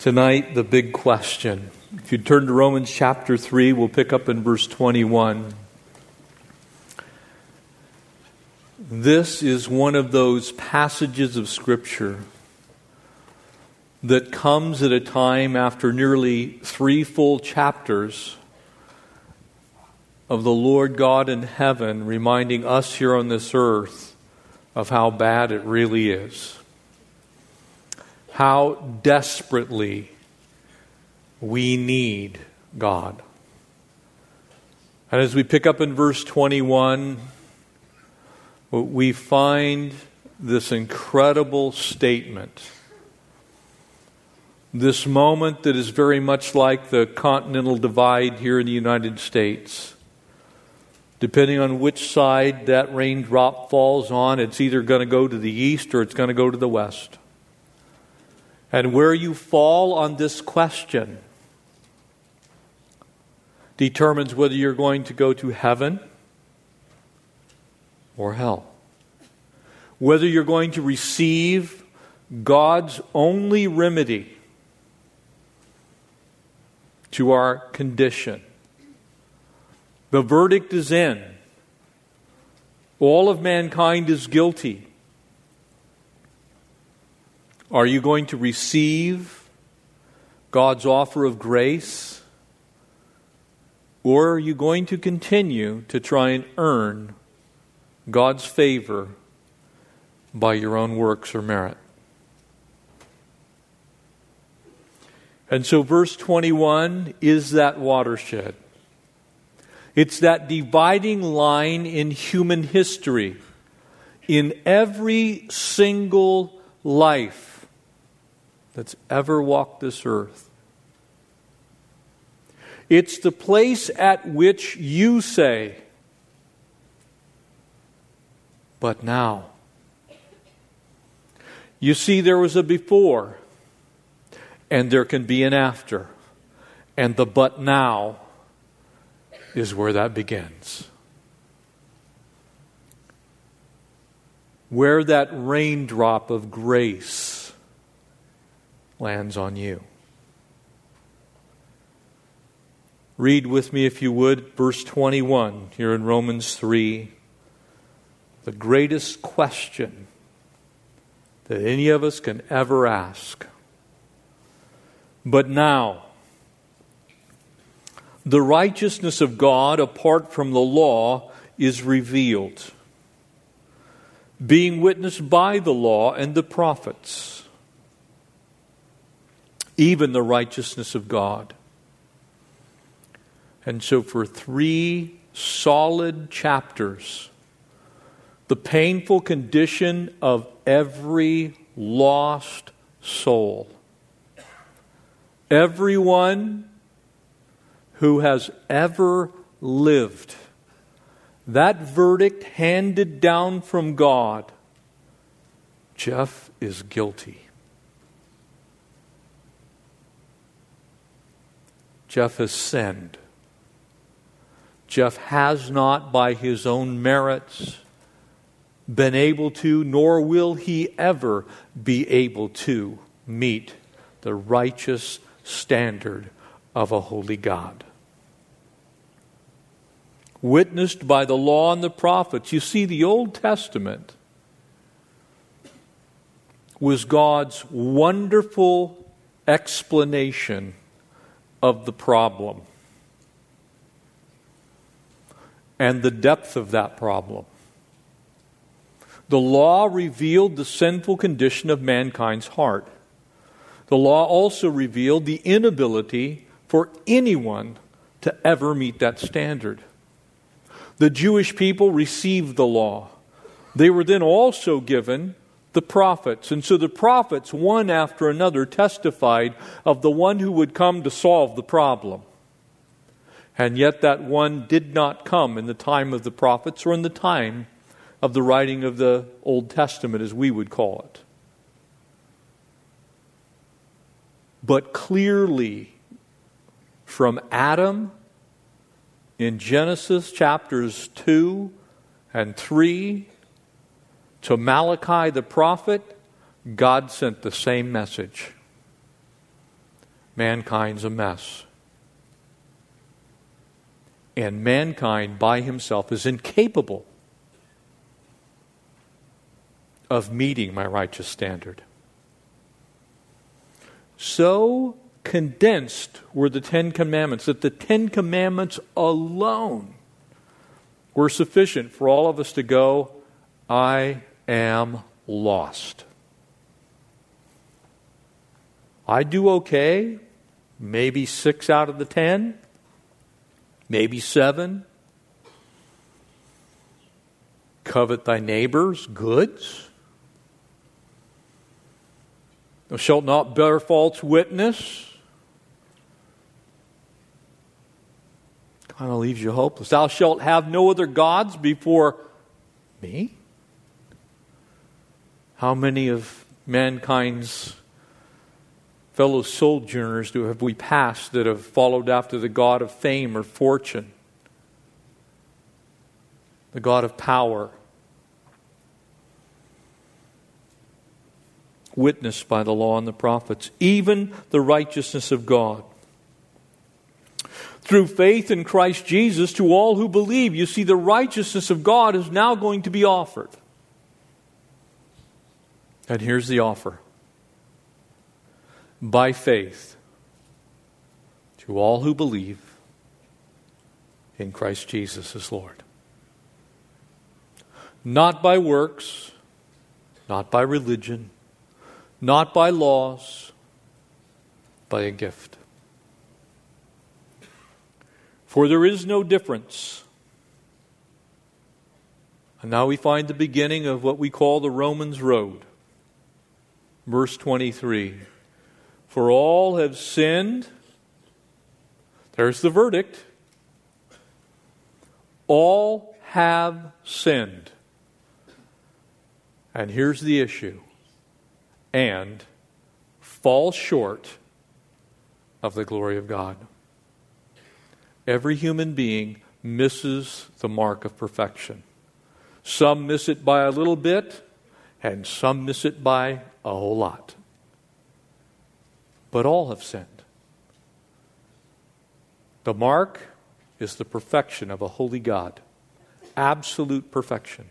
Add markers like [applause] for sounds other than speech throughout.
Tonight, the big question. If you turn to Romans chapter 3, we'll pick up in verse 21. This is one of those passages of Scripture that comes at a time after nearly three full chapters of the Lord God in heaven reminding us here on this earth of how bad it really is how desperately we need God. And as we pick up in verse 21, we find this incredible statement. This moment that is very much like the continental divide here in the United States. Depending on which side that raindrop falls on, it's either going to go to the east or it's going to go to the west. And where you fall on this question determines whether you're going to go to heaven or hell. Whether you're going to receive God's only remedy to our condition. The verdict is in. All of mankind is guilty. Are you going to receive God's offer of grace? Or are you going to continue to try and earn God's favor by your own works or merit? And so, verse 21 is that watershed. It's that dividing line in human history. In every single life, that's ever walked this earth. It's the place at which you say, but now. You see, there was a before, and there can be an after. And the but now is where that begins. Where that raindrop of grace lands on you. Read with me, if you would, verse 21 here in Romans 3. The greatest question that any of us can ever ask. But now, the righteousness of God apart from the law is revealed, being witnessed by the law and the prophets even the righteousness of God. And so, for three solid chapters, the painful condition of every lost soul. Everyone who has ever lived. That verdict handed down from God. Jeff is guilty. Jeff has sinned. Jeff has not, by his own merits, been able to, nor will he ever be able to, meet the righteous standard of a holy God. Witnessed by the law and the prophets. You see, the Old Testament was God's wonderful explanation of the problem and the depth of that problem. The law revealed the sinful condition of mankind's heart. The law also revealed the inability for anyone to ever meet that standard. The Jewish people received the law. They were then also given the prophets. And so the prophets, one after another, testified of the one who would come to solve the problem. And yet that one did not come in the time of the prophets or in the time of the writing of the Old Testament, as we would call it. But clearly, from Adam in Genesis chapters 2 and 3 to Malachi the prophet, God sent the same message. mankind's a mess. And mankind by himself is incapable of meeting my righteous standard. So condensed were the Ten Commandments that the Ten Commandments alone were sufficient for all of us to go, I am lost. I do okay, maybe six out of the ten, maybe seven. Covet thy neighbor's goods. Thou shalt not bear false witness. Kind of leaves you hopeless. Thou shalt have no other gods before me. How many of mankind's fellow sojourners do have we passed that have followed after the God of fame or fortune, the God of power? Witnessed by the law and the prophets, even the righteousness of God. Through faith in Christ Jesus to all who believe, you see, the righteousness of God is now going to be offered. And here's the offer by faith to all who believe in Christ Jesus as Lord. Not by works, not by religion, not by laws, by a gift. For there is no difference. And now we find the beginning of what we call the Romans Road. Verse 23 For all have sinned. There's the verdict. All have sinned. And here's the issue and fall short of the glory of God. Every human being misses the mark of perfection. Some miss it by a little bit, and some miss it by a whole lot. But all have sinned. The mark is the perfection of a holy God, absolute perfection.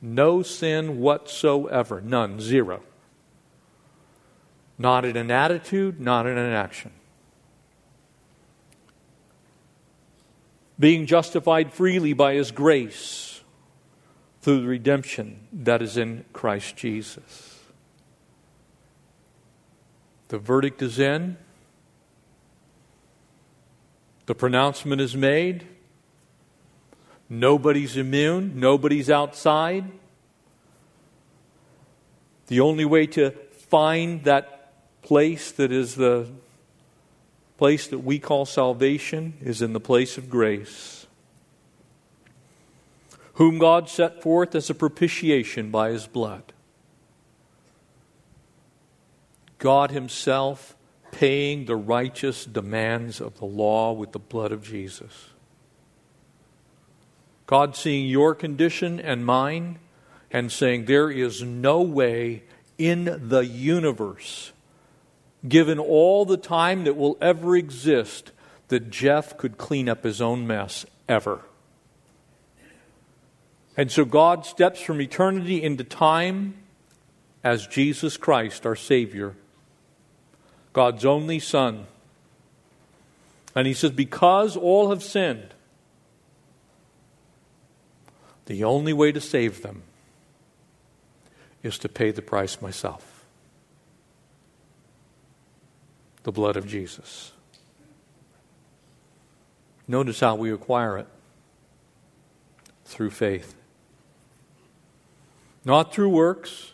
No sin whatsoever, none, zero. Not in an attitude, not in an action. Being justified freely by His grace through the redemption that is in Christ Jesus. The verdict is in. The pronouncement is made. Nobody's immune. Nobody's outside. The only way to find that place that is the place that we call salvation is in the place of grace. Whom God set forth as a propitiation by his blood. God Himself paying the righteous demands of the law with the blood of Jesus. God seeing your condition and mine and saying, There is no way in the universe, given all the time that will ever exist, that Jeff could clean up his own mess ever. And so God steps from eternity into time as Jesus Christ, our Savior, God's only Son. And he says, Because all have sinned, the only way to save them is to pay the price myself the blood of Jesus. Notice how we acquire it through faith. Not through works,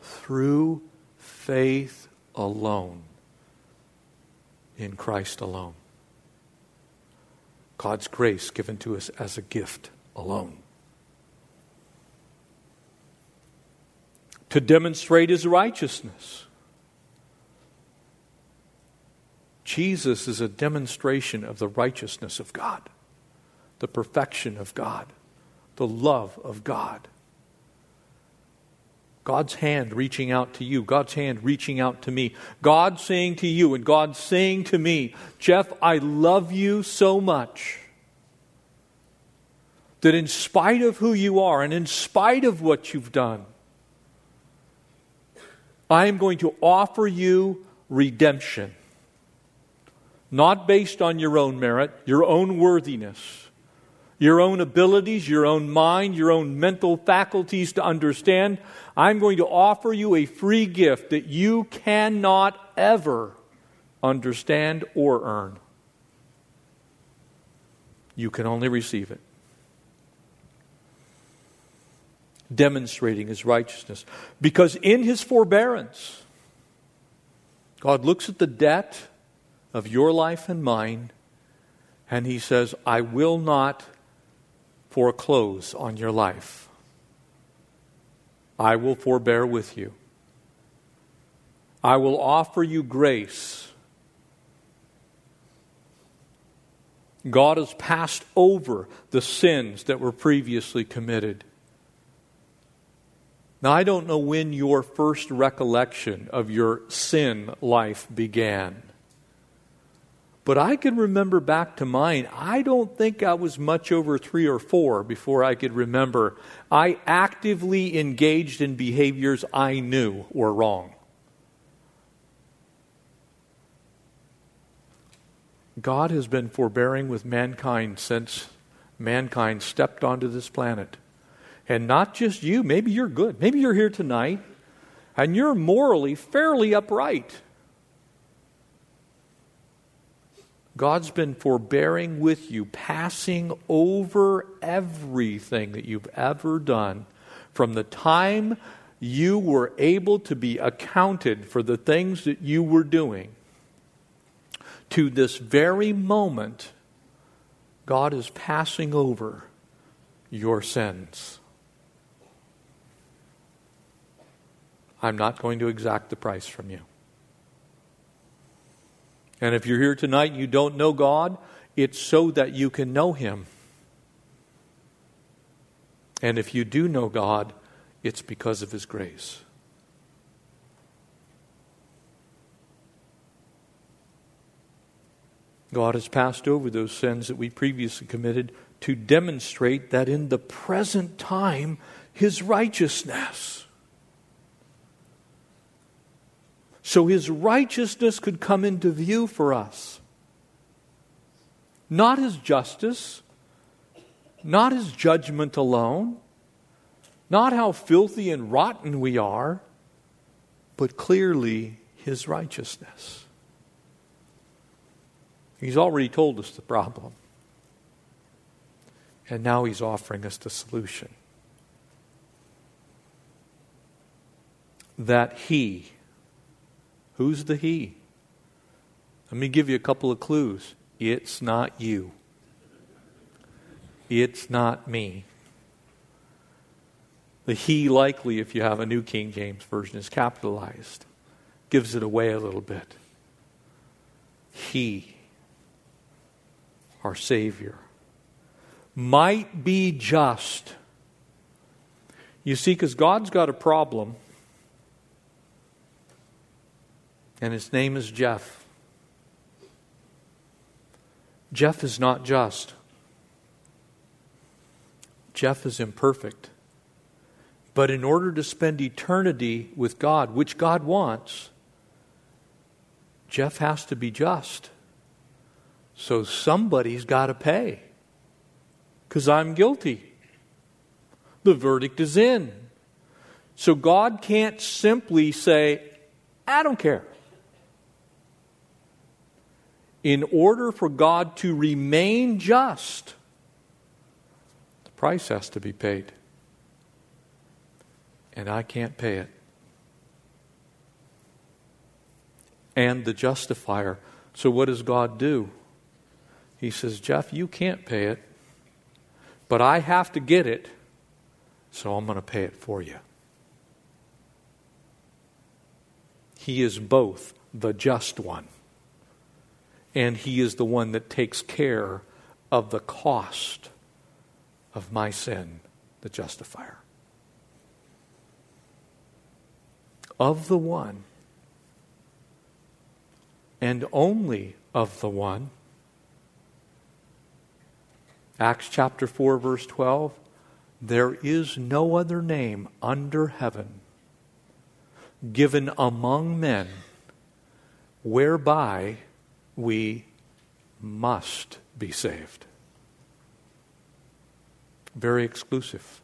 through faith alone, in Christ alone. God's grace given to us as a gift alone. To demonstrate his righteousness. Jesus is a demonstration of the righteousness of God, the perfection of God, the love of God. God's hand reaching out to you, God's hand reaching out to me, God saying to you, and God saying to me, Jeff, I love you so much that in spite of who you are and in spite of what you've done, I am going to offer you redemption. Not based on your own merit, your own worthiness, your own abilities, your own mind, your own mental faculties to understand. I'm going to offer you a free gift that you cannot ever understand or earn. You can only receive it. Demonstrating his righteousness. Because in his forbearance, God looks at the debt of your life and mine, and he says, I will not foreclose on your life. I will forbear with you. I will offer you grace. God has passed over the sins that were previously committed. Now, I don't know when your first recollection of your sin life began. But I can remember back to mine. I don't think I was much over three or four before I could remember. I actively engaged in behaviors I knew were wrong. God has been forbearing with mankind since mankind stepped onto this planet. And not just you, maybe you're good. Maybe you're here tonight and you're morally fairly upright. God's been forbearing with you, passing over everything that you've ever done from the time you were able to be accounted for the things that you were doing to this very moment. God is passing over your sins. I'm not going to exact the price from you. And if you're here tonight and you don't know God, it's so that you can know Him. And if you do know God, it's because of His grace. God has passed over those sins that we previously committed to demonstrate that in the present time, His righteousness. So his righteousness could come into view for us. Not his justice, not his judgment alone, not how filthy and rotten we are, but clearly his righteousness. He's already told us the problem. And now he's offering us the solution. That he, Who's the he? Let me give you a couple of clues. It's not you. It's not me. The he, likely, if you have a New King James Version, is capitalized. Gives it away a little bit. He, our Savior, might be just. You see, because God's got a problem and his name is Jeff. Jeff is not just. Jeff is imperfect. But in order to spend eternity with God, which God wants, Jeff has to be just. So somebody's got to pay. Because I'm guilty. The verdict is in. So God can't simply say, I don't care in order for God to remain just, the price has to be paid. And I can't pay it. And the justifier. So, what does God do? He says, Jeff, you can't pay it, but I have to get it, so I'm going to pay it for you. He is both the just one and He is the one that takes care of the cost of my sin, the justifier. of the one and only of the one. Acts chapter 4, verse 12 there is no other name under heaven given among men whereby we must be saved. Very exclusive.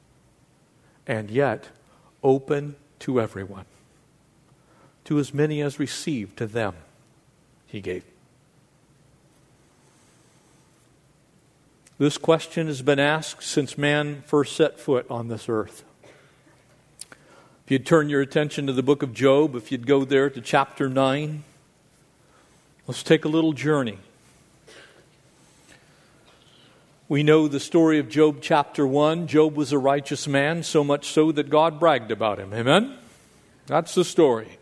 And yet, open to everyone. To as many as received, to them he gave. This question has been asked since man first set foot on this earth. If you'd turn your attention to the book of Job, if you'd go there to chapter 9, let's take a little journey. We know the story of Job chapter 1. Job was a righteous man, so much so that God bragged about him. Amen? That's the story.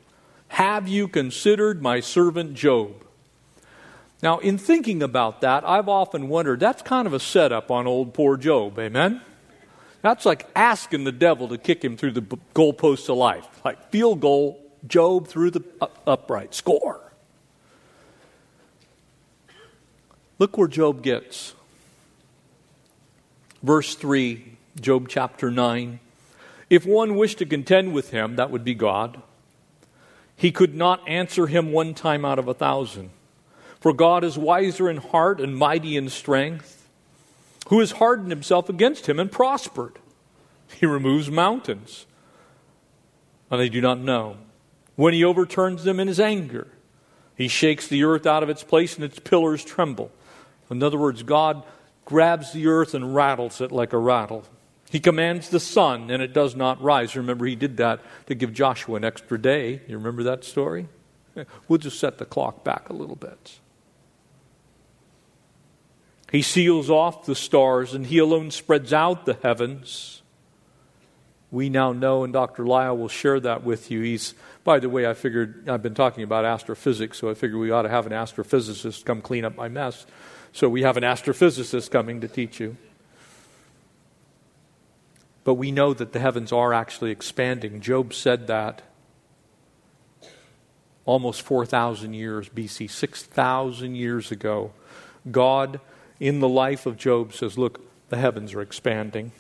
Have you considered my servant Job? Now, in thinking about that, I've often wondered that's kind of a setup on old poor Job, amen? That's like asking the devil to kick him through the goalposts of life. Like field goal, Job through the upright, score. Look where Job gets. Verse 3, Job chapter 9. If one wished to contend with him, that would be God, he could not answer him one time out of a thousand. For God is wiser in heart and mighty in strength, who has hardened himself against him and prospered. He removes mountains, and they do not know. When he overturns them in his anger, he shakes the earth out of its place and its pillars tremble. In other words, God grabs the earth and rattles it like a rattle. He commands the sun and it does not rise. Remember, he did that to give Joshua an extra day. You remember that story? [laughs] We'll just set the clock back a little bit. He seals off the stars, and He alone spreads out the heavens. We now know, and Dr. Lyle will share that with you. He's, by the way, I figured, I've been talking about astrophysics, so I figured we ought to have an astrophysicist come clean up my mess. So we have an astrophysicist coming to teach you. But we know that the heavens are actually expanding. Job said that almost 4,000 years BC, 6,000 years ago. God in the life of Job says, Look, the heavens are expanding.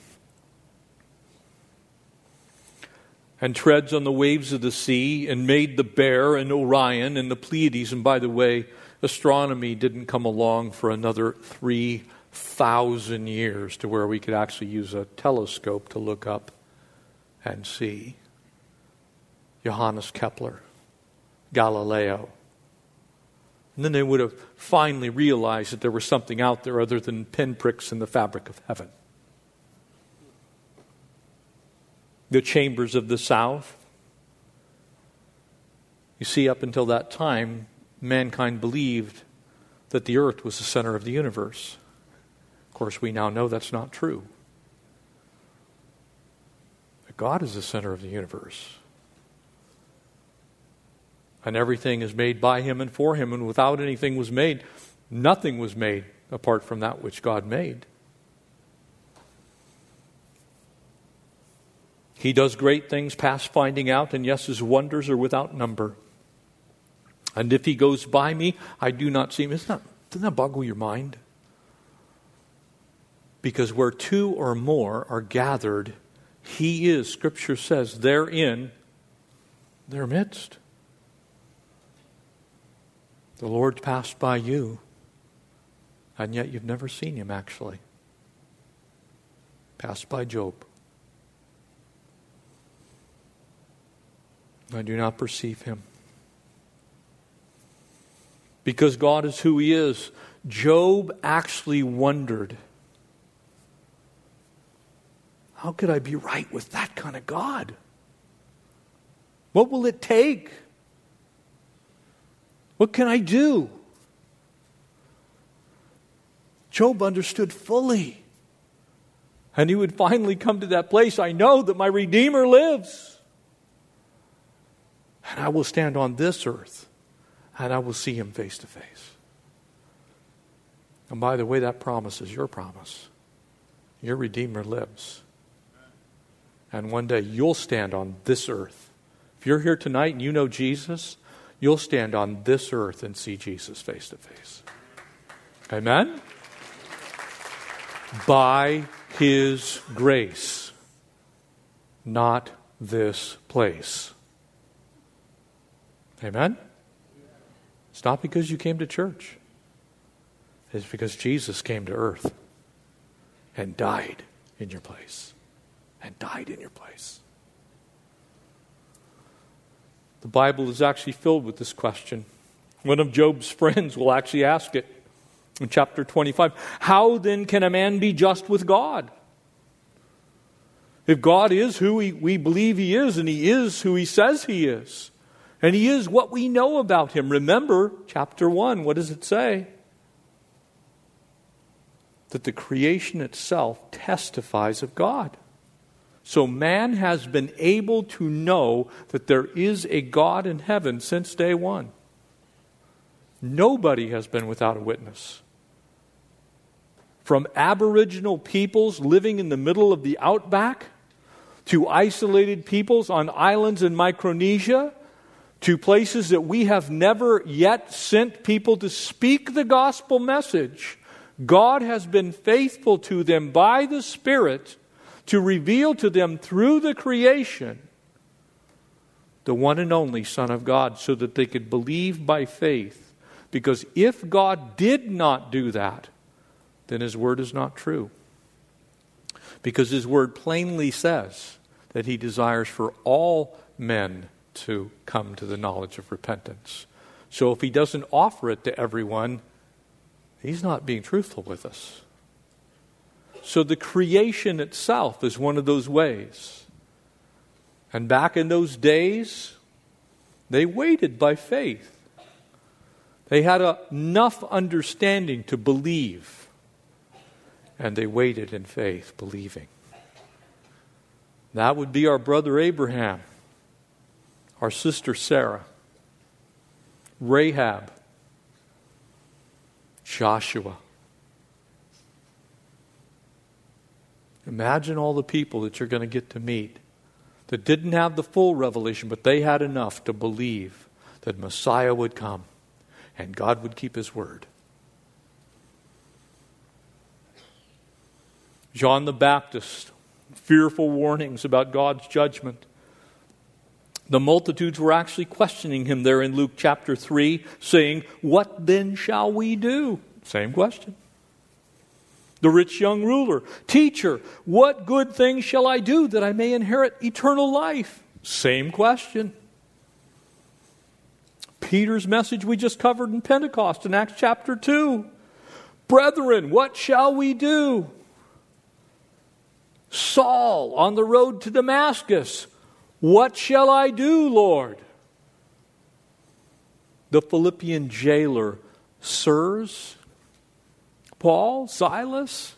And treads on the waves of the sea, and made the bear and Orion and the Pleiades. And by the way, astronomy didn't come along for another 3,000 years to where we could actually use a telescope to look up and see. Johannes Kepler, Galileo, and then they would have finally realized that there was something out there other than pinpricks in the fabric of heaven. The chambers of the south. You see, up until that time, mankind believed that the earth was the center of the universe. Of course, we now know that's not true. That God is the center of the universe and everything is made by him and for him, and without anything was made, nothing was made apart from that which God made. He does great things past finding out, and yes, his wonders are without number. And if he goes by me, I do not see him. Isn't that, doesn't that boggle your mind? Because where two or more are gathered, he is, Scripture says, therein their midst. The Lord passed by you, and yet you've never seen him actually. Passed by Job. I do not perceive him. Because God is who he is, Job actually wondered how could I be right with that kind of God? What will it take? What can I do? Job understood fully. And he would finally come to that place I know that my Redeemer lives. And I will stand on this earth and I will see him face to face. And by the way, that promise is your promise. Your Redeemer lives. And one day you'll stand on this earth If you're here tonight and you know Jesus, you'll stand on this earth and see Jesus face to face. Amen? By His grace, not this place. Amen? It's not because you came to church, it's because Jesus came to earth and died in your place. And died in your place. The Bible is actually filled with this question. One of Job's friends will actually ask it in chapter 25 How then can a man be just with God? If God is who we, we believe He is, and He is who He says He is, and He is what we know about Him. Remember, chapter 1, what does it say? That the creation itself testifies of God. So man has been able to know that there is a God in heaven since day one. Nobody has been without a witness. From Aboriginal peoples living in the middle of the outback to isolated peoples on islands in Micronesia to places that we have never yet sent people to speak the gospel message, God has been faithful to them by the Spirit to reveal to them through the creation the one and only Son of God so that they could believe by faith. Because if God did not do that, then His Word is not true. Because His Word plainly says that He desires for all men to come to the knowledge of repentance. So if He doesn't offer it to everyone, He's not being truthful with us. So the creation itself is one of those ways. And back in those days, they waited by faith. They had enough understanding to believe. And they waited in faith, believing. That would be our brother Abraham, our sister Sarah, Rahab, Joshua. Imagine all the people that you're going to get to meet that didn't have the full revelation, but they had enough to believe that Messiah would come and God would keep his word. John the Baptist, fearful warnings about God's judgment. The multitudes were actually questioning him there in Luke chapter 3, saying, What then shall we do? Same question. The rich young ruler, Teacher, what good thing shall I do that I may inherit eternal life? Same question. Peter's message we just covered in Pentecost in Acts chapter 2. Brethren, what shall we do? Saul on the road to Damascus, what shall I do, Lord? The Philippian jailer, Sirs, Paul, Silas,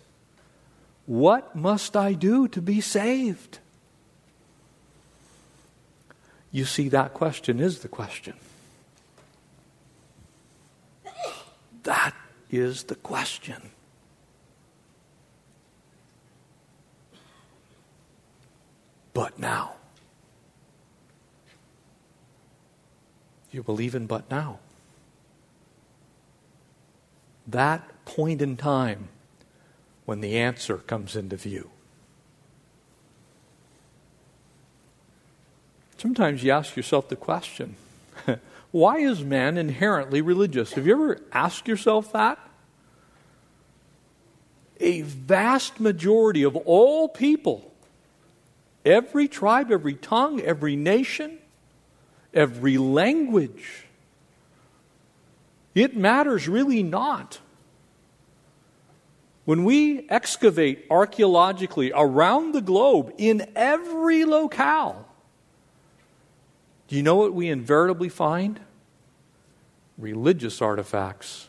what must I do to be saved? You see, that question is the question. That is the question. But now. You believe in but now. That point in time when the answer comes into view. Sometimes you ask yourself the question [laughs] why is man inherently religious? Have you ever asked yourself that? A vast majority of all people, every tribe, every tongue, every nation, every language, it matters really not when we excavate archaeologically around the globe in every locale, do you know what we invariably find? Religious artifacts.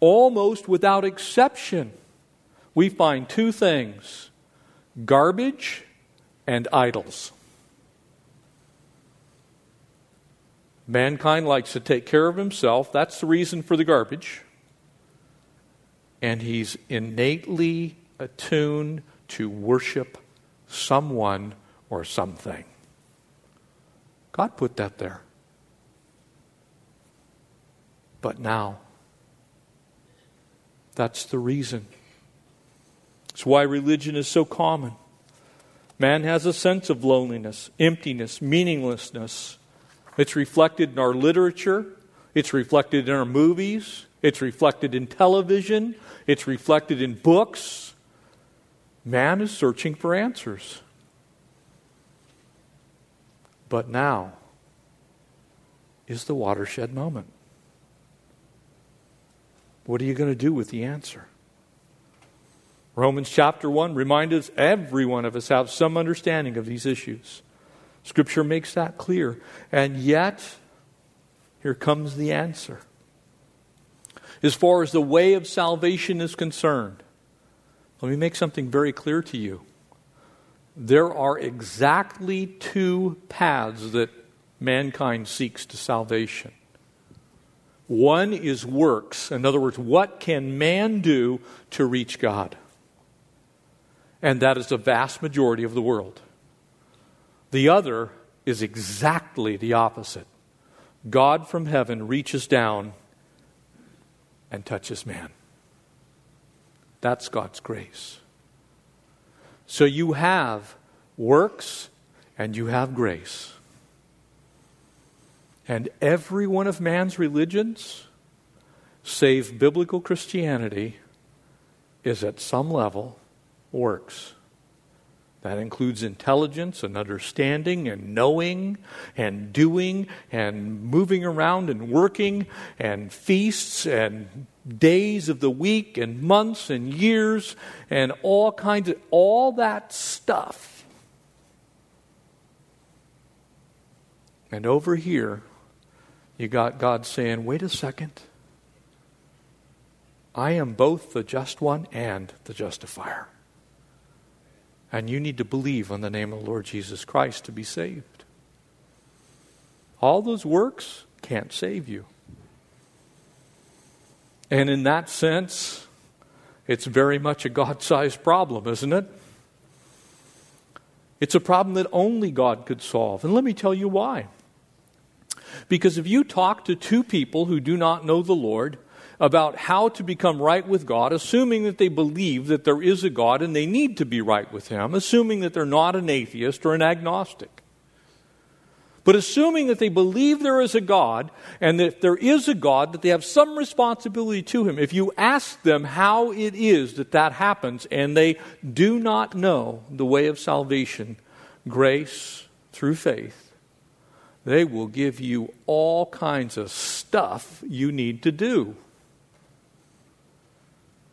Almost without exception, we find two things garbage and idols. Mankind likes to take care of himself. That's the reason for the garbage and he's innately attuned to worship someone or something. God put that there. But now, that's the reason. It's why religion is so common. Man has a sense of loneliness, emptiness, meaninglessness. It's reflected in our literature, it's reflected in our movies, it's reflected in television, it's reflected in books. Man is searching for answers. But now is the watershed moment. What are you going to do with the answer? Romans chapter 1 reminds us every one of us have some understanding of these issues. Scripture makes that clear. And yet, here comes the answer. As far as the way of salvation is concerned, let me make something very clear to you. There are exactly two paths that mankind seeks to salvation. One is works. In other words, what can man do to reach God? And that is the vast majority of the world. The other is exactly the opposite. God from heaven reaches down and touches man. That's God's grace. So you have works and you have grace. And every one of man's religions, save biblical Christianity, is at some level works. That includes intelligence and understanding and knowing and doing and moving around and working and feasts and days of the week and months and years and all kinds of all that stuff. And over here, you got God saying, wait a second. I am both the just one and the justifier. And you need to believe on the name of the Lord Jesus Christ to be saved. All those works can't save you. And in that sense, it's very much a God sized problem, isn't it? It's a problem that only God could solve. And let me tell you why. Because if you talk to two people who do not know the Lord, about how to become right with God, assuming that they believe that there is a God and they need to be right with Him, assuming that they're not an atheist or an agnostic. But assuming that they believe there is a God and that there is a God, that they have some responsibility to Him, if you ask them how it is that that happens and they do not know the way of salvation, grace through faith, they will give you all kinds of stuff you need to do.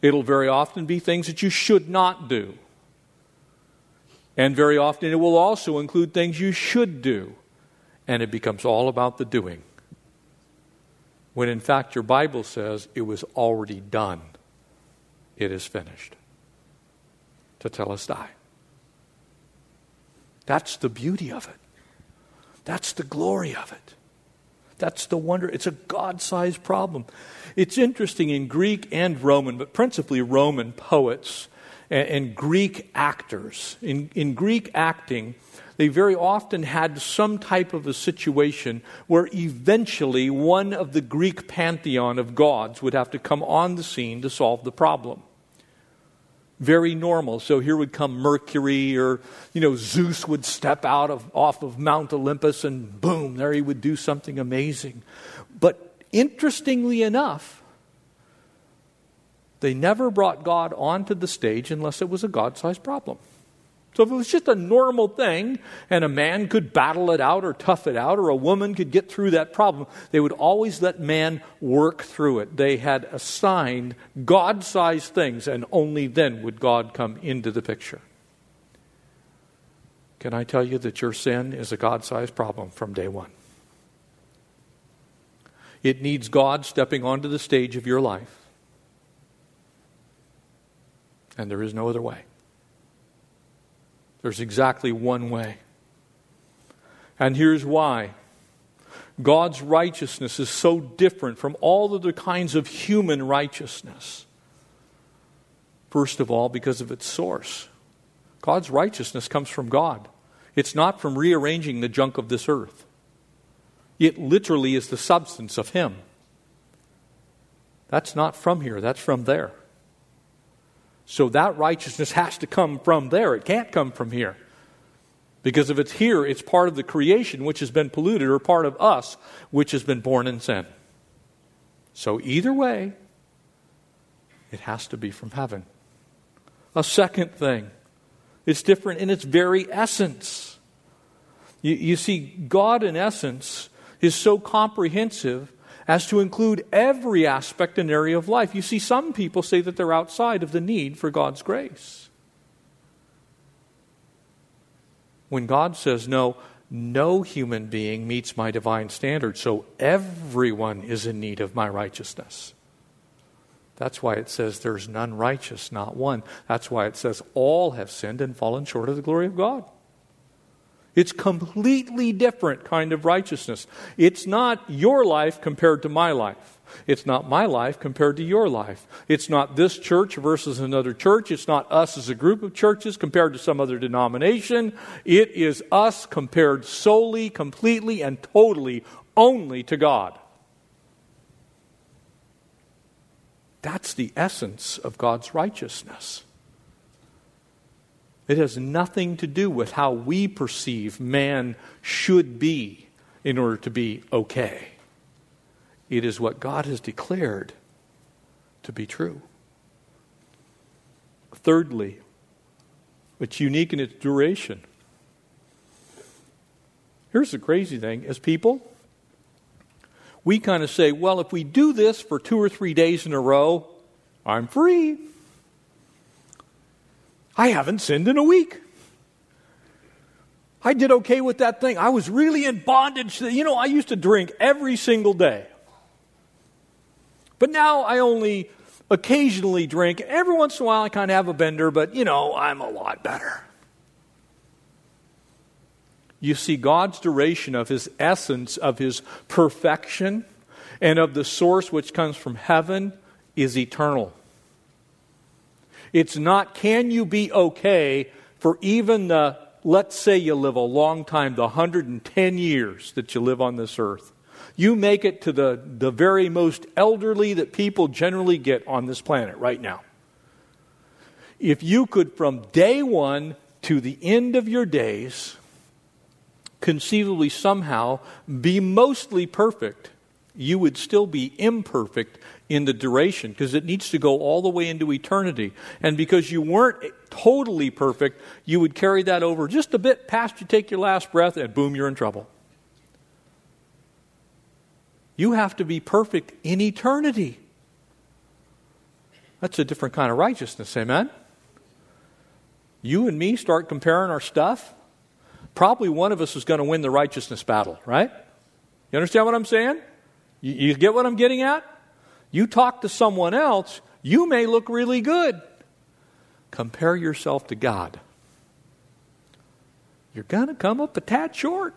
It'll very often be things that you should not do. And very often it will also include things you should do. And it becomes all about the doing. When in fact your Bible says it was already done. It is finished. Tetelestai. That's the beauty of it. That's the glory of it. That's the wonder. It's a God sized problem. It's interesting in Greek and Roman, but principally Roman poets and, and Greek actors. In, in Greek acting, they very often had some type of a situation where eventually one of the Greek pantheon of gods would have to come on the scene to solve the problem very normal. So here would come Mercury or, you know, Zeus would step out of, off of Mount Olympus and boom, there he would do something amazing. But interestingly enough, they never brought God onto the stage unless it was a God sized problem. So if it was just a normal thing and a man could battle it out or tough it out or a woman could get through that problem, they would always let man work through it. They had assigned God sized things and only then would God come into the picture. Can I tell you that your sin is a God sized problem from day one? It needs God stepping onto the stage of your life. And there is no other way. There's exactly one way. And here's why God's righteousness is so different from all other kinds of human righteousness. First of all, because of its source. God's righteousness comes from God, it's not from rearranging the junk of this earth. It literally is the substance of Him. That's not from here, that's from there. So that righteousness has to come from there. It can't come from here. Because if it's here, it's part of the creation which has been polluted, or part of us which has been born in sin. So either way, it has to be from heaven. A second thing, it's different in its very essence. You, you see, God, in essence, is so comprehensive as to include every aspect and area of life. You see, some people say that they're outside of the need for God's grace. When God says, no, no human being meets my divine standard, so everyone is in need of my righteousness. That's why it says there's none righteous, not one. That's why it says all have sinned and fallen short of the glory of God. It's completely different kind of righteousness. It's not your life compared to my life. It's not my life compared to your life. It's not this church versus another church. It's not us as a group of churches compared to some other denomination. It is us compared solely, completely, and totally only to God. That's the essence of God's righteousness. It has nothing to do with how we perceive man should be in order to be okay. It is what God has declared to be true. Thirdly, it's unique in its duration. Here's the crazy thing as people, we kind of say, well, if we do this for two or three days in a row, I'm free. I haven't sinned in a week. I did okay with that thing. I was really in bondage. You know, I used to drink every single day. But now I only occasionally drink. Every once in a while I kind of have a bender, but you know, I'm a lot better. You see, God's duration of His essence, of His perfection, and of the source which comes from heaven is eternal. It's not, can you be okay for even the, let's say you live a long time, the 110 years that you live on this earth. You make it to the, the very most elderly that people generally get on this planet right now. If you could, from day one to the end of your days, conceivably somehow be mostly perfect, you would still be imperfect in the duration because it needs to go all the way into eternity. And because you weren't totally perfect, you would carry that over just a bit past you take your last breath, and boom, you're in trouble. You have to be perfect in eternity. That's a different kind of righteousness, amen? You and me start comparing our stuff, probably one of us is going to win the righteousness battle, right? You understand what I'm saying? You, you get what I'm getting at? You talk to someone else, you may look really good. Compare yourself to God. You're going to come up a tad short.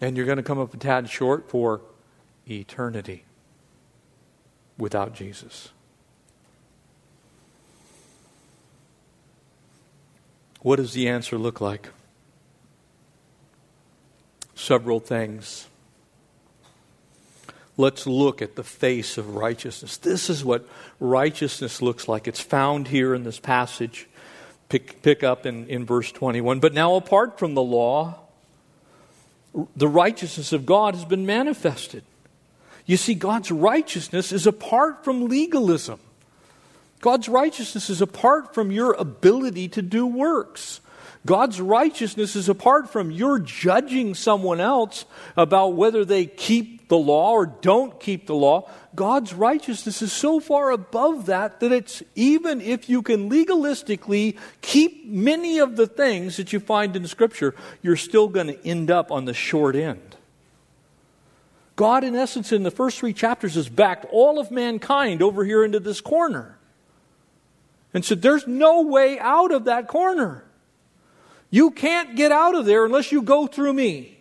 And you're going to come up a tad short for eternity without Jesus. What does the answer look like? Several things let's look at the face of righteousness. This is what righteousness looks like. It's found here in this passage. Pick, pick up in, in verse 21. But now, apart from the law, the righteousness of God has been manifested. You see, God's righteousness is apart from legalism. God's righteousness is apart from your ability to do works. God's righteousness is apart from your judging someone else about whether they keep the law or don't keep the law. God's righteousness is so far above that that it's even if you can legalistically keep many of the things that you find in Scripture, you're still going to end up on the short end. God, in essence, in the first three chapters, has backed all of mankind over here into this corner and said, There's no way out of that corner. You can't get out of there unless you go through me.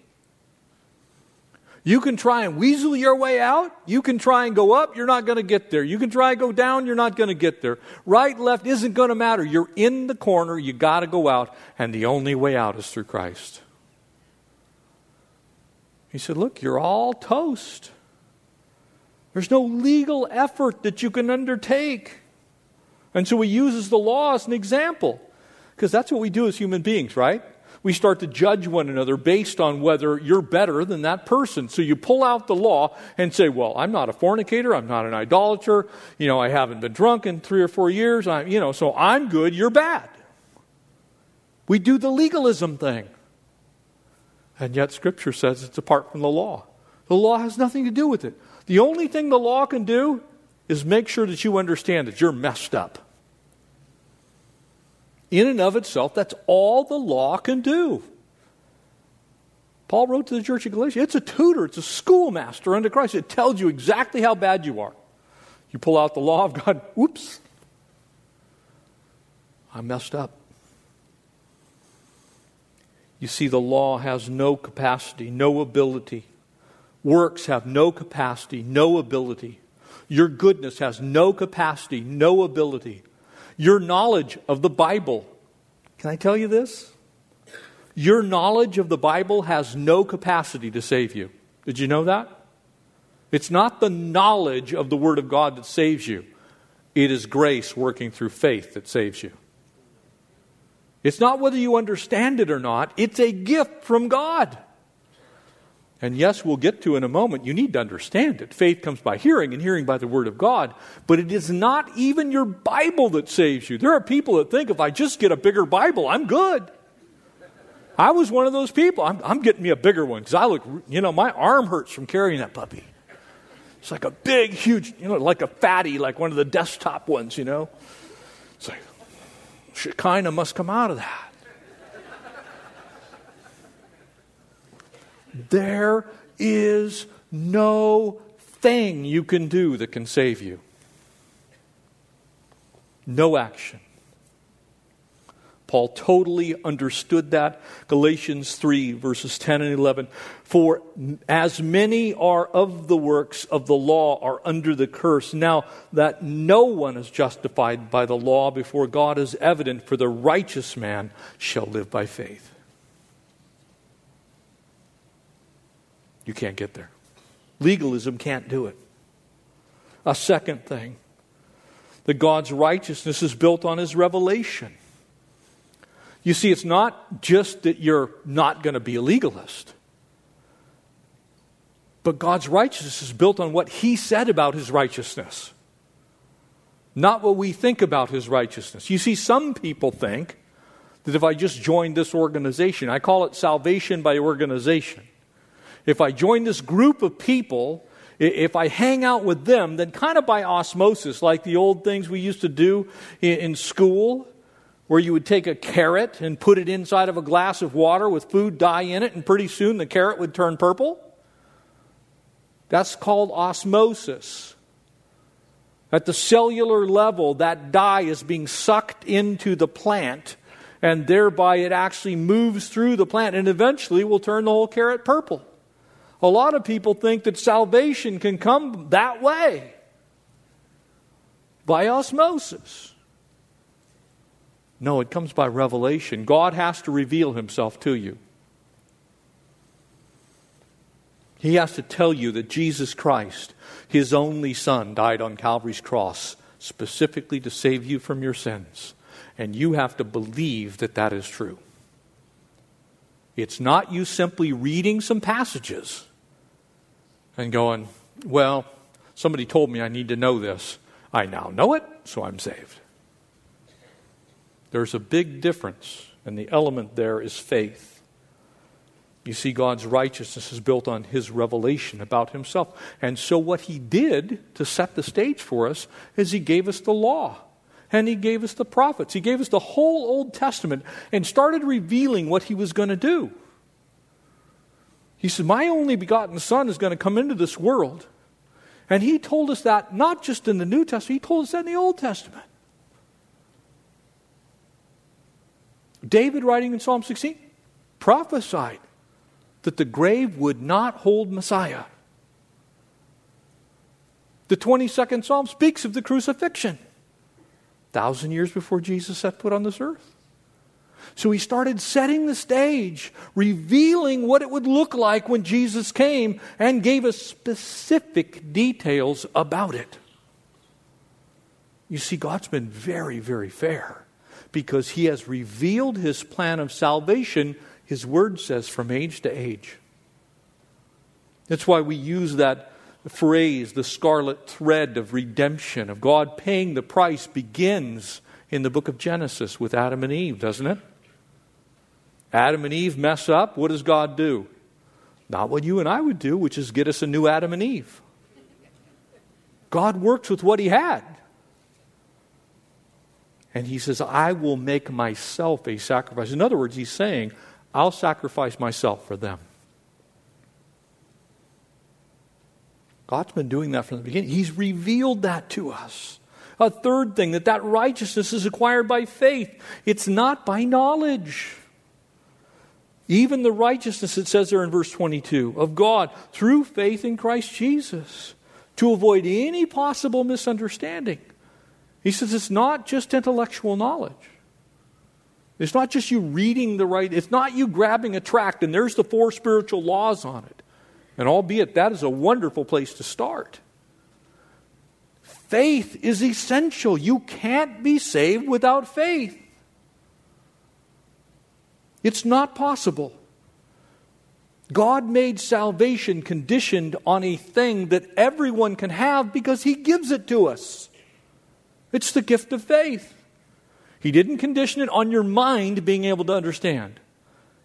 You can try and weasel your way out. You can try and go up. You're not going to get there. You can try and go down. You're not going to get there. Right, left isn't going to matter. You're in the corner. You got to go out. And the only way out is through Christ. He said, Look, you're all toast. There's no legal effort that you can undertake. And so he uses the law as an example. Because that's what we do as human beings, right? We start to judge one another based on whether you're better than that person. So you pull out the law and say, Well, I'm not a fornicator, I'm not an idolater, you know, I haven't been drunk in three or four years, I, you know, so I'm good, you're bad. We do the legalism thing. And yet Scripture says it's apart from the law. The law has nothing to do with it. The only thing the law can do is make sure that you understand that you're messed up. In and of itself, that's all the law can do. Paul wrote to the church of Galatia it's a tutor, it's a schoolmaster unto Christ. It tells you exactly how bad you are. You pull out the law of God, [laughs] oops, I messed up. You see, the law has no capacity, no ability. Works have no capacity, no ability. Your goodness has no capacity, no ability. Your knowledge of the Bible, can I tell you this? Your knowledge of the Bible has no capacity to save you. Did you know that? It's not the knowledge of the Word of God that saves you, it is grace working through faith that saves you. It's not whether you understand it or not, it's a gift from God. And yes, we'll get to in a moment, you need to understand it. Faith comes by hearing, and hearing by the Word of God. But it is not even your Bible that saves you. There are people that think if I just get a bigger Bible, I'm good. I was one of those people. I'm, I'm getting me a bigger one because I look, you know, my arm hurts from carrying that puppy. It's like a big, huge, you know, like a fatty, like one of the desktop ones, you know. It's like, Shekinah must come out of that. There is no thing you can do that can save you. No action. Paul totally understood that. Galatians 3, verses 10 and 11. For as many are of the works of the law are under the curse, now that no one is justified by the law before God is evident, for the righteous man shall live by faith. You can't get there. Legalism can't do it. A second thing that God's righteousness is built on his revelation. You see, it's not just that you're not going to be a legalist, but God's righteousness is built on what He said about His righteousness, not what we think about His righteousness. You see, some people think that if I just join this organization, I call it salvation by organization. If I join this group of people, if I hang out with them, then kind of by osmosis, like the old things we used to do in school, where you would take a carrot and put it inside of a glass of water with food dye in it, and pretty soon the carrot would turn purple. That's called osmosis. At the cellular level, that dye is being sucked into the plant, and thereby it actually moves through the plant and eventually will turn the whole carrot purple. A lot of people think that salvation can come that way by osmosis. No, it comes by revelation. God has to reveal himself to you. He has to tell you that Jesus Christ, his only Son, died on Calvary's cross specifically to save you from your sins. And you have to believe that that is true. It's not you simply reading some passages and going, well, somebody told me I need to know this. I now know it, so I'm saved. There's a big difference, and the element there is faith. You see, God's righteousness is built on His revelation about Himself. And so, what He did to set the stage for us is He gave us the law and He gave us the prophets. He gave us the whole Old Testament and started revealing what He was going to do. He said, My only begotten Son is going to come into this world. And He told us that not just in the New Testament, He told us that in the Old Testament. David, writing in Psalm 16, prophesied that the grave would not hold Messiah. The 22nd Psalm speaks of the crucifixion, thousand years before Jesus set foot on this earth. So he started setting the stage, revealing what it would look like when Jesus came, and gave us specific details about it. You see, God's been very, very fair because he has revealed his plan of salvation, his word says, from age to age. That's why we use that phrase, the scarlet thread of redemption, of God paying the price, begins in the book of Genesis with Adam and Eve, doesn't it? Adam and Eve mess up. What does God do? Not what you and I would do, which is get us a new Adam and Eve. God works with what he had. And he says, I will make myself a sacrifice. In other words, he's saying, I'll sacrifice myself for them. God's been doing that from the beginning. He's revealed that to us. A third thing that that righteousness is acquired by faith. It's not by knowledge. Even the righteousness, it says there in verse 22, of God through faith in Christ Jesus to avoid any possible misunderstanding. He says it's not just intellectual knowledge. It's not just you reading the right, it's not you grabbing a tract and there's the four spiritual laws on it. And albeit that is a wonderful place to start. Faith is essential. You can't be saved without faith. It's not possible. God made salvation conditioned on a thing that everyone can have because He gives it to us. It's the gift of faith. He didn't condition it on your mind being able to understand.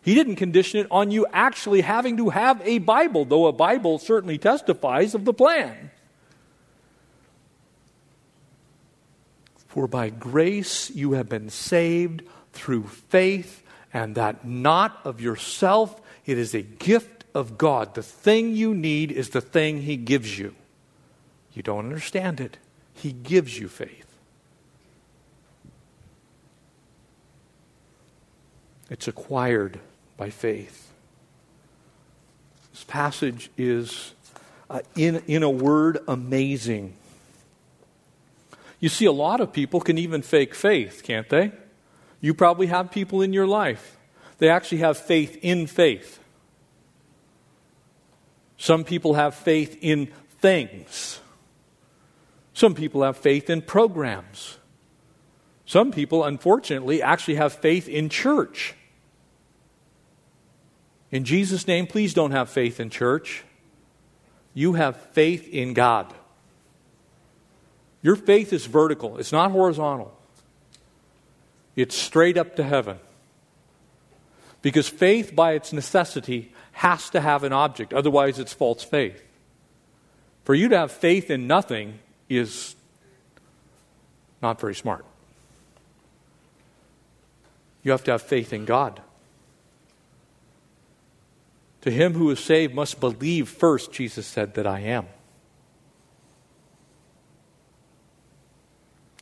He didn't condition it on you actually having to have a Bible, though a Bible certainly testifies of the plan. For by grace you have been saved through faith, and that not of yourself, it is a gift of God. The thing you need is the thing He gives you. You don't understand it, He gives you faith. It's acquired by faith. This passage is, uh, in, in a word, amazing. You see, a lot of people can even fake faith, can't they? You probably have people in your life. They actually have faith in faith. Some people have faith in things. Some people have faith in programs. Some people, unfortunately, actually have faith in church. In Jesus' name, please don't have faith in church. You have faith in God. Your faith is vertical, it's not horizontal, it's straight up to heaven. Because faith, by its necessity, has to have an object, otherwise, it's false faith. For you to have faith in nothing is not very smart. You have to have faith in God. To him who is saved must believe first, Jesus said, that I am.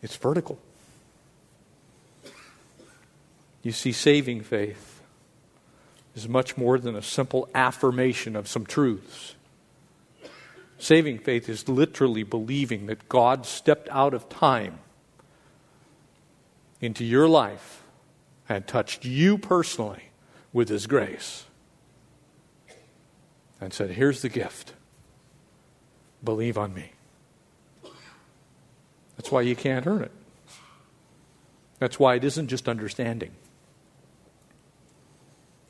It's vertical. You see, saving faith is much more than a simple affirmation of some truths. Saving faith is literally believing that God stepped out of time into your life and touched you personally with His grace and said, Here's the gift. Believe on me. That's why you can't earn it. That's why it isn't just understanding.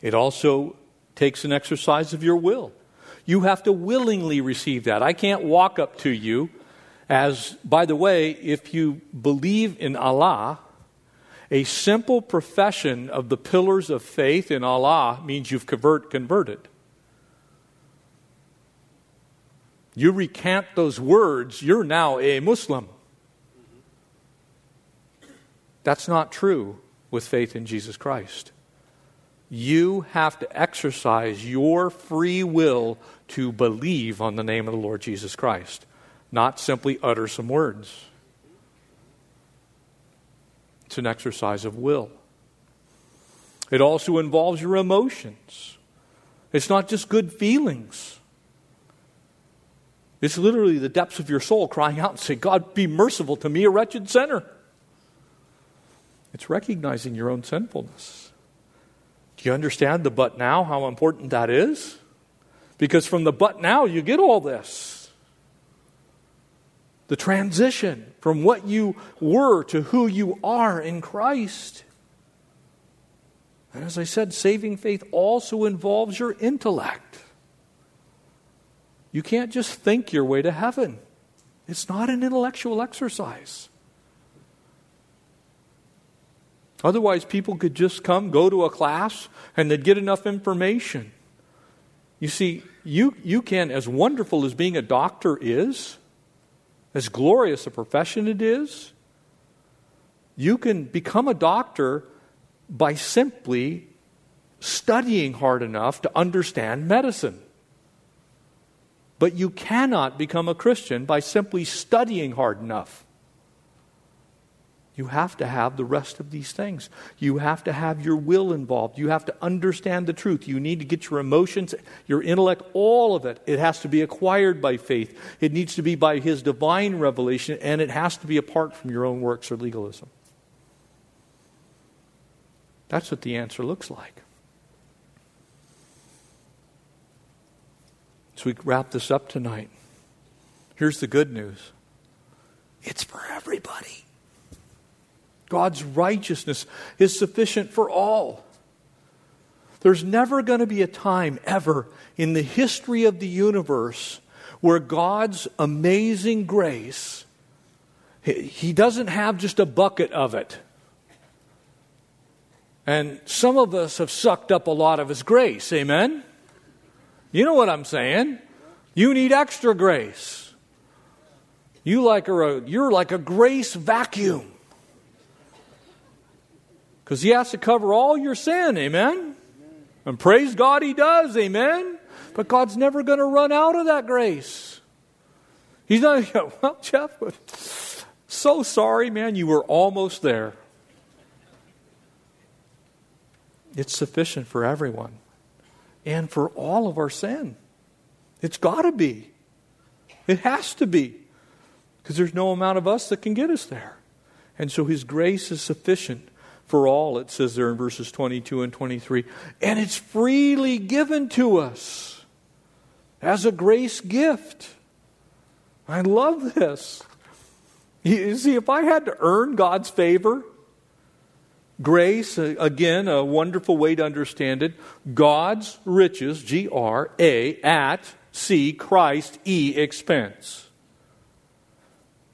It also takes an exercise of your will. You have to willingly receive that. I can't walk up to you as, by the way, if you believe in Allah, a simple profession of the pillars of faith in Allah means you've convert, converted. you recant those words, you're now a Muslim. That's not true with faith in Jesus Christ. You have to exercise your free will to believe on the name of the Lord Jesus Christ, not simply utter some words. It's an exercise of will. It also involves your emotions. It's not just good feelings. It's literally the depths of your soul crying out and saying, God, be merciful to me, a wretched sinner. It's recognizing your own sinfulness. Do you understand the but now, how important that is? Because from the but now, you get all this. The transition from what you were to who you are in Christ. And as I said, saving faith also involves your intellect. You can't just think your way to heaven, it's not an intellectual exercise. Otherwise, people could just come, go to a class, and they'd get enough information. You see, you, you can, as wonderful as being a doctor is, as glorious a profession it is, you can become a doctor by simply studying hard enough to understand medicine. But you cannot become a Christian by simply studying hard enough. You have to have the rest of these things. You have to have your will involved. You have to understand the truth. You need to get your emotions, your intellect, all of it. It has to be acquired by faith. It needs to be by His divine revelation, and it has to be apart from your own works or legalism. That's what the answer looks like. So we wrap this up tonight. Here's the good news it's for everybody. God's righteousness is sufficient for all. There's never going to be a time ever in the history of the universe where God's amazing grace, He doesn't have just a bucket of it. And some of us have sucked up a lot of His grace. Amen? You know what I'm saying? You need extra grace. You like a, you're like a grace vacuum. Because He has to cover all your sin. Amen? And praise God, He does. Amen? But God's never going to run out of that grace. He's not, [laughs] well, Jeff, so sorry, man, you were almost there. It's sufficient for everyone and for all of our sin. It's got to be. It has to be. Because there's no amount of us that can get us there. And so His grace is sufficient for all, it says there in verses 22 and 23. And it's freely given to us as a grace gift. I love this. You see, if I had to earn God's favor, Grace, uh, again, a wonderful way to understand it. God's riches, G R A, at C, Christ, E, expense.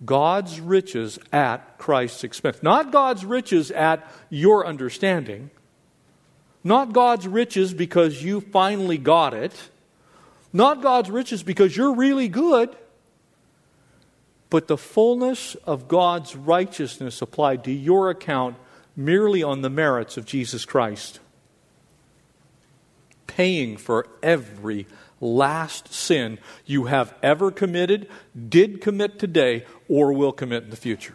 God's riches at Christ's expense. Not God's riches at your understanding. Not God's riches because you finally got it. Not God's riches because you're really good. But the fullness of God's righteousness applied to your account merely on the merits of Jesus Christ, paying for every last sin you have ever committed, did commit today, or will commit in the future.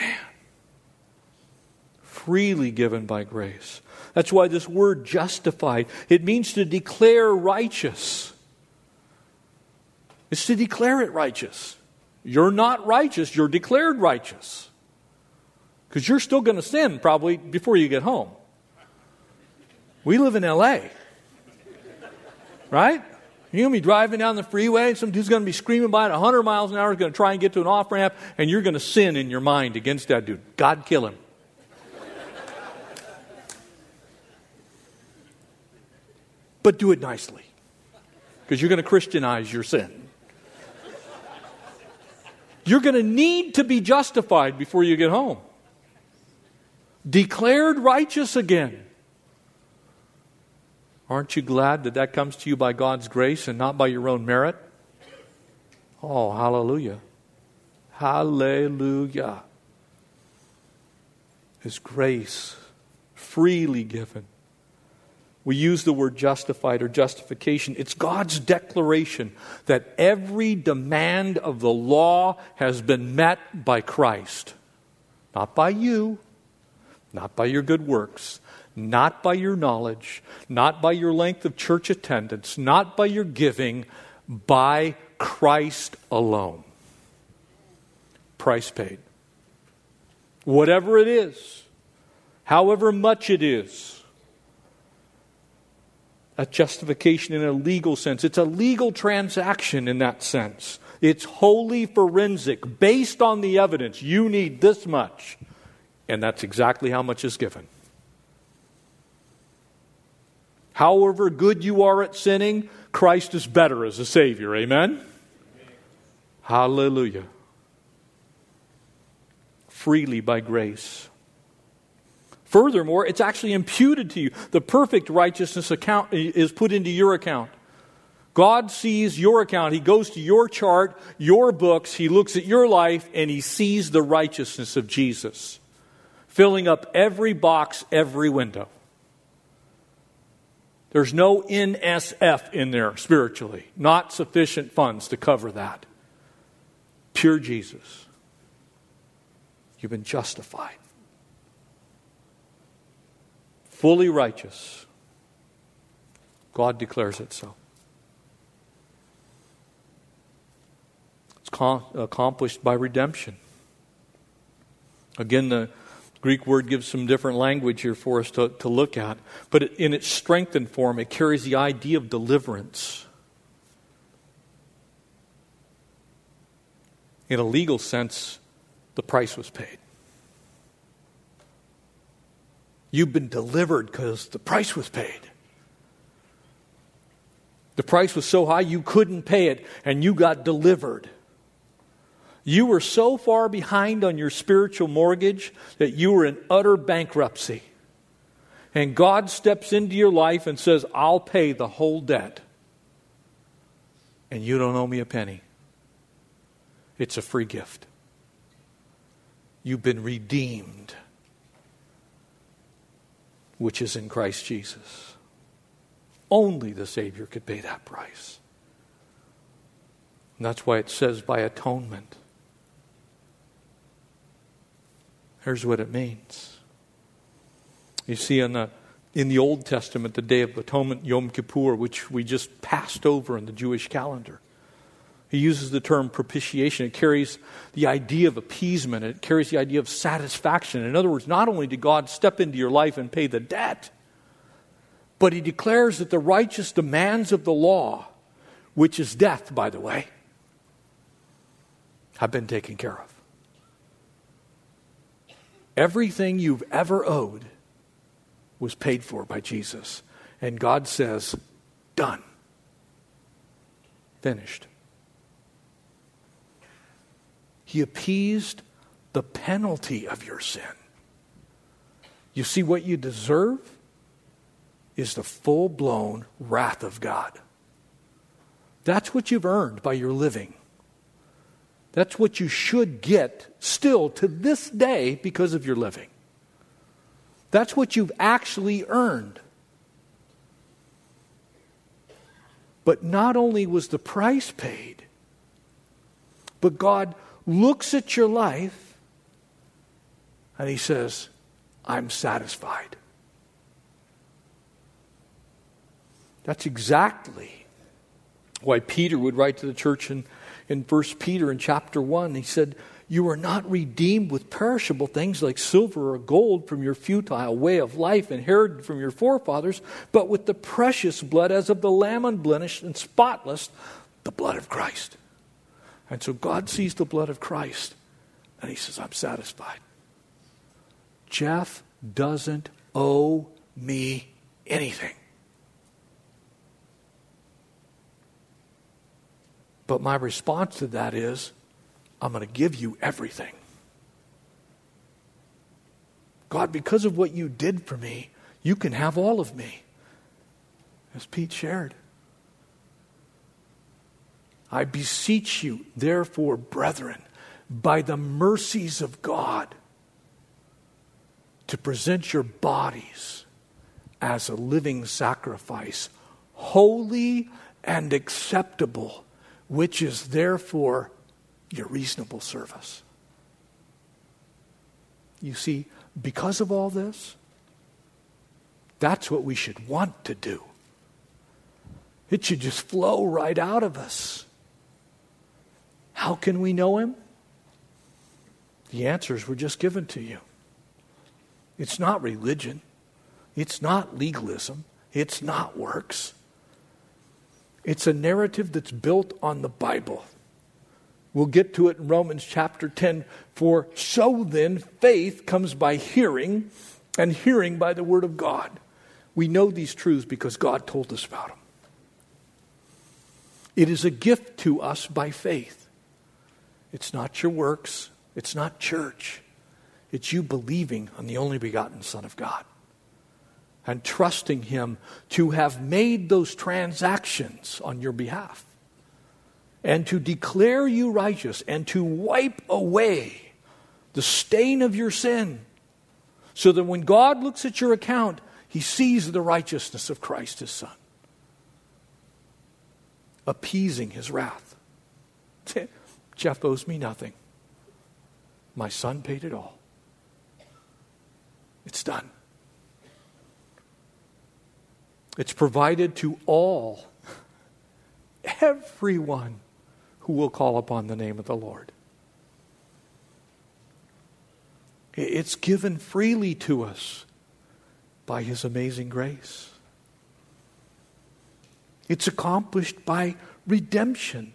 Man. Freely given by grace. That's why this word justified, it means to declare righteous. It's to declare it righteous. You're not righteous, you're declared righteous. Because you're still going to sin probably before you get home. We live in LA. Right? You're going to be driving down the freeway, and some dude's going to be screaming by at 100 miles an hour, he's going to try and get to an off ramp, and you're going to sin in your mind against that dude. God kill him. but do it nicely, because you're going to Christianize your sin. You're going to need to be justified before you get home. Declared righteous again. Aren't you glad that that comes to you by God's grace and not by your own merit? Oh, hallelujah. Hallelujah. His grace freely given we use the word justified or justification. It's God's declaration that every demand of the law has been met by Christ. Not by you, not by your good works, not by your knowledge, not by your length of church attendance, not by your giving, by Christ alone. Price paid. Whatever it is however much it is. A justification in a legal sense. It's a legal transaction in that sense. It's wholly forensic, based on the evidence. You need this much. And that's exactly how much is given. However good you are at sinning, Christ is better as a Savior. Amen? Amen. Hallelujah. Freely by grace. Furthermore, it's actually imputed to you. The perfect righteousness account is put into your account. God sees your account. He goes to your chart, your books, he looks at your life, and he sees the righteousness of Jesus, filling up every box, every window. There's no NSF in there spiritually, not sufficient funds to cover that. Pure Jesus. You've been justified, fully righteous. God declares it so. It's accomplished by redemption. Again, the Greek word gives some different language here for us to, to look at, but in its strengthened form, it carries the idea of deliverance. In a legal sense, the price was paid. You've been delivered because the price was paid. The price was so high you couldn't pay it, and you got delivered. You were so far behind on your spiritual mortgage that you were in utter bankruptcy. And God steps into your life and says, I'll pay the whole debt. And you don't owe me a penny. It's a free gift. You've been redeemed, which is in Christ Jesus. Only the Savior could pay that price. And that's why it says by atonement. Here's what it means. You see, in the, in the Old Testament, the Day of Atonement, Yom Kippur, which we just passed over in the Jewish calendar, he uses the term propitiation. It carries the idea of appeasement, it carries the idea of satisfaction. In other words, not only did God step into your life and pay the debt, but he declares that the righteous demands of the law, which is death, by the way, have been taken care of. Everything you've ever owed was paid for by Jesus. And God says, done. Finished. He appeased the penalty of your sin. You see, what you deserve is the full blown wrath of God. That's what you've earned by your living. That's what you should get still to this day because of your living. That's what you've actually earned. But not only was the price paid, but God looks at your life and He says, I'm satisfied. That's exactly why Peter would write to the church in in 1 Peter in chapter 1. He said, You are not redeemed with perishable things like silver or gold from your futile way of life inherited from your forefathers, but with the precious blood as of the lamb unblemished and spotless, the blood of Christ. And so God sees the blood of Christ and he says, I'm satisfied. Jeff doesn't owe me anything. But my response to that is, I'm going to give you everything. God, because of what you did for me, you can have all of me. As Pete shared. I beseech you, therefore, brethren, by the mercies of God, to present your bodies as a living sacrifice, holy and acceptable which is therefore your reasonable service. You see, because of all this, that's what we should want to do. It should just flow right out of us. How can we know Him? The answers were just given to you. It's not religion. It's not legalism. It's not works. It's a narrative that's built on the Bible. We'll get to it in Romans chapter 10. For so then, faith comes by hearing, and hearing by the Word of God. We know these truths because God told us about them. It is a gift to us by faith. It's not your works, it's not church. It's you believing on the only begotten Son of God and trusting Him to have made those transactions on your behalf and to declare you righteous and to wipe away the stain of your sin so that when God looks at your account, He sees the righteousness of Christ His Son, appeasing His wrath. [laughs] Jeff owes me nothing. My son paid it all. It's done. It's provided to all, everyone who will call upon the name of the Lord. It's given freely to us by His amazing grace. It's accomplished by redemption,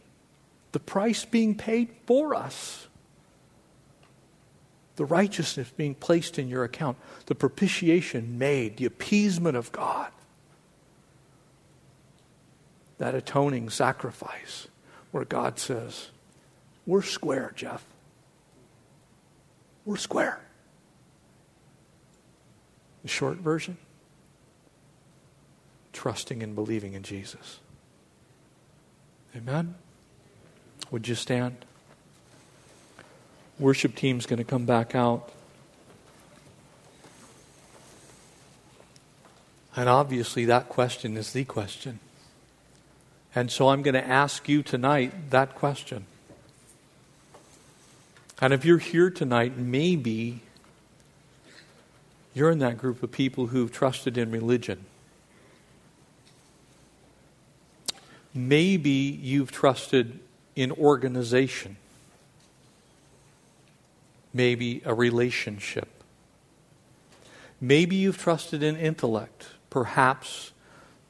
the price being paid for us the righteousness being placed in your account, the propitiation made, the appeasement of God, that atoning sacrifice where God says, We're square, Jeff. We're square. The short version trusting and believing in Jesus. Amen? Would you stand? worship team's going to come back out. And obviously, that question is the question. And so I'm going to ask you tonight that question. And if you're here tonight, maybe you're in that group of people who've trusted in religion. Maybe you've trusted in organization maybe a relationship. Maybe you've trusted in intellect. Perhaps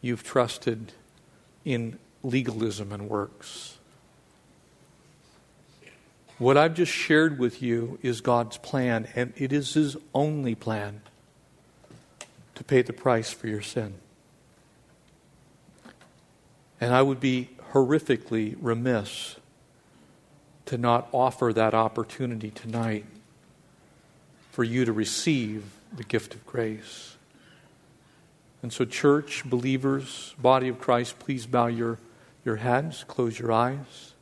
you've trusted in legalism and works. What I've just shared with you is God's plan, and it is His only plan to pay the price for your sin. And I would be horrifically remiss to not offer that opportunity tonight for you to receive the gift of grace. And so, church, believers, body of Christ, please bow your, your heads, close your eyes.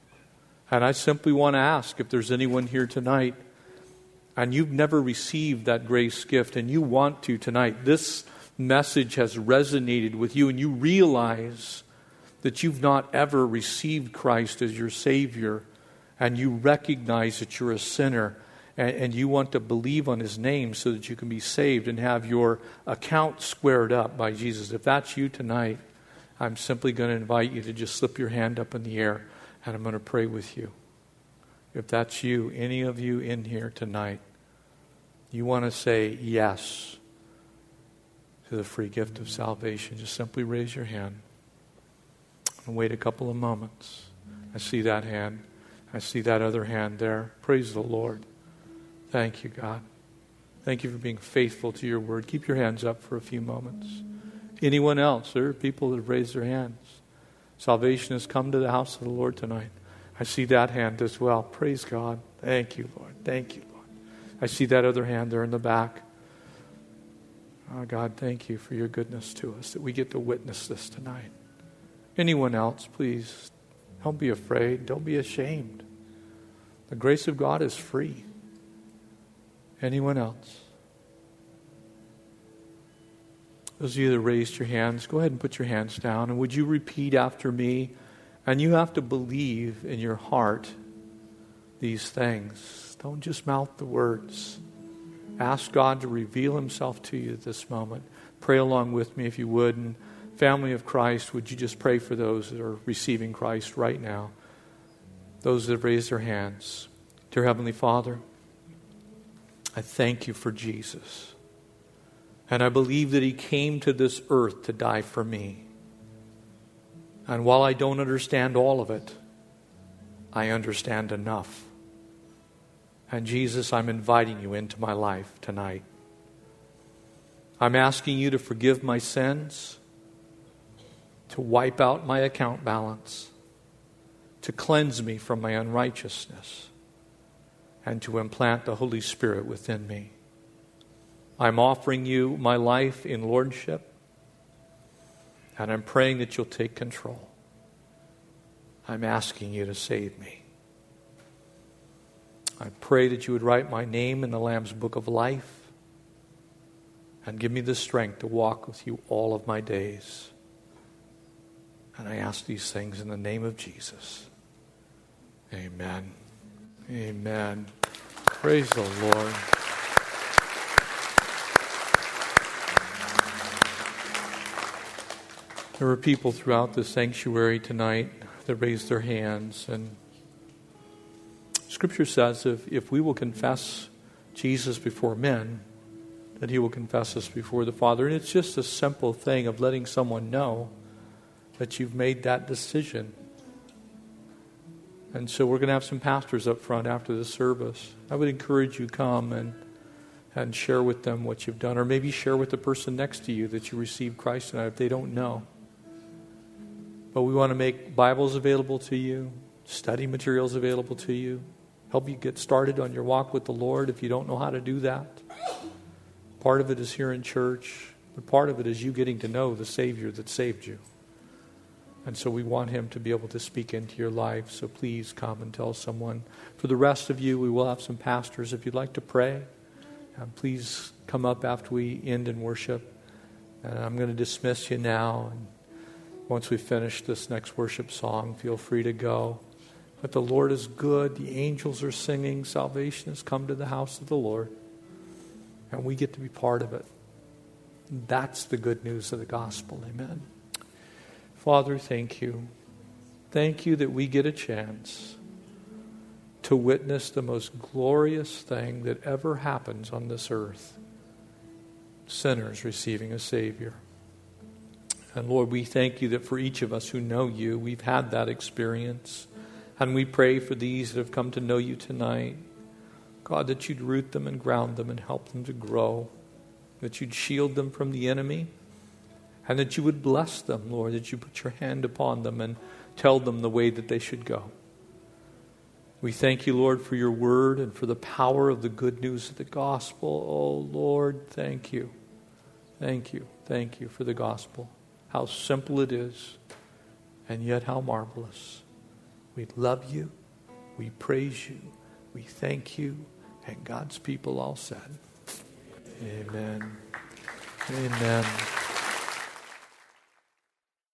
And I simply want to ask if there's anyone here tonight and you've never received that grace gift and you want to tonight, this message has resonated with you and you realize that you've not ever received Christ as your Savior and you recognize that you're a sinner and, and you want to believe on his name so that you can be saved and have your account squared up by Jesus, if that's you tonight, I'm simply going to invite you to just slip your hand up in the air and I'm going to pray with you. If that's you, any of you in here tonight, you want to say yes to the free gift of salvation, just simply raise your hand and wait a couple of moments. I see that hand. I see that other hand there. Praise the Lord. Thank you, God. Thank you for being faithful to your word. Keep your hands up for a few moments. Anyone else? There are people that have raised their hands. Salvation has come to the house of the Lord tonight. I see that hand as well. Praise God. Thank you, Lord. Thank you, Lord. I see that other hand there in the back. Oh, God, thank you for your goodness to us that we get to witness this tonight. Anyone else, please don't be afraid. Don't be ashamed. The grace of God is free. Anyone else? Those of you that raised your hands, go ahead and put your hands down. And would you repeat after me? And you have to believe in your heart these things. Don't just mouth the words. Ask God to reveal Himself to you at this moment. Pray along with me if you would. And family of Christ, would you just pray for those that are receiving Christ right now? Those that have raised their hands. Dear Heavenly Father, I thank you for Jesus. And I believe that He came to this earth to die for me. And while I don't understand all of it, I understand enough. And Jesus, I'm inviting you into my life tonight. I'm asking you to forgive my sins, to wipe out my account balance, to cleanse me from my unrighteousness, and to implant the Holy Spirit within me. I'm offering you my life in lordship, and I'm praying that you'll take control. I'm asking you to save me. I pray that you would write my name in the Lamb's book of life and give me the strength to walk with you all of my days. And I ask these things in the name of Jesus. Amen. Amen. Praise the Lord. There were people throughout the sanctuary tonight that raised their hands. And Scripture says if, if we will confess Jesus before men, that he will confess us before the Father. And it's just a simple thing of letting someone know that you've made that decision. And so we're going to have some pastors up front after the service. I would encourage you come and and share with them what you've done, or maybe share with the person next to you that you received Christ tonight if they don't know. But we want to make Bibles available to you, study materials available to you, help you get started on your walk with the Lord if you don't know how to do that. Part of it is here in church, but part of it is you getting to know the Savior that saved you. And so we want Him to be able to speak into your life. So please come and tell someone. For the rest of you, we will have some pastors. If you'd like to pray, uh, please come up after we end in worship. And I'm going to dismiss you now. Once we finish this next worship song, feel free to go. But the Lord is good. The angels are singing. Salvation has come to the house of the Lord. And we get to be part of it. That's the good news of the gospel. Amen. Father, thank you. Thank you that we get a chance to witness the most glorious thing that ever happens on this earth sinners receiving a Savior. And Lord, we thank you that for each of us who know you, we've had that experience. And we pray for these that have come to know you tonight. God, that you'd root them and ground them and help them to grow, that you'd shield them from the enemy, and that you would bless them, Lord, that you put your hand upon them and tell them the way that they should go. We thank you, Lord, for your word and for the power of the good news of the gospel. Oh, Lord, thank you. Thank you. Thank you for the gospel how simple it is, and yet how marvelous. We love you, we praise you, we thank you, and God's people all said, Amen. Amen.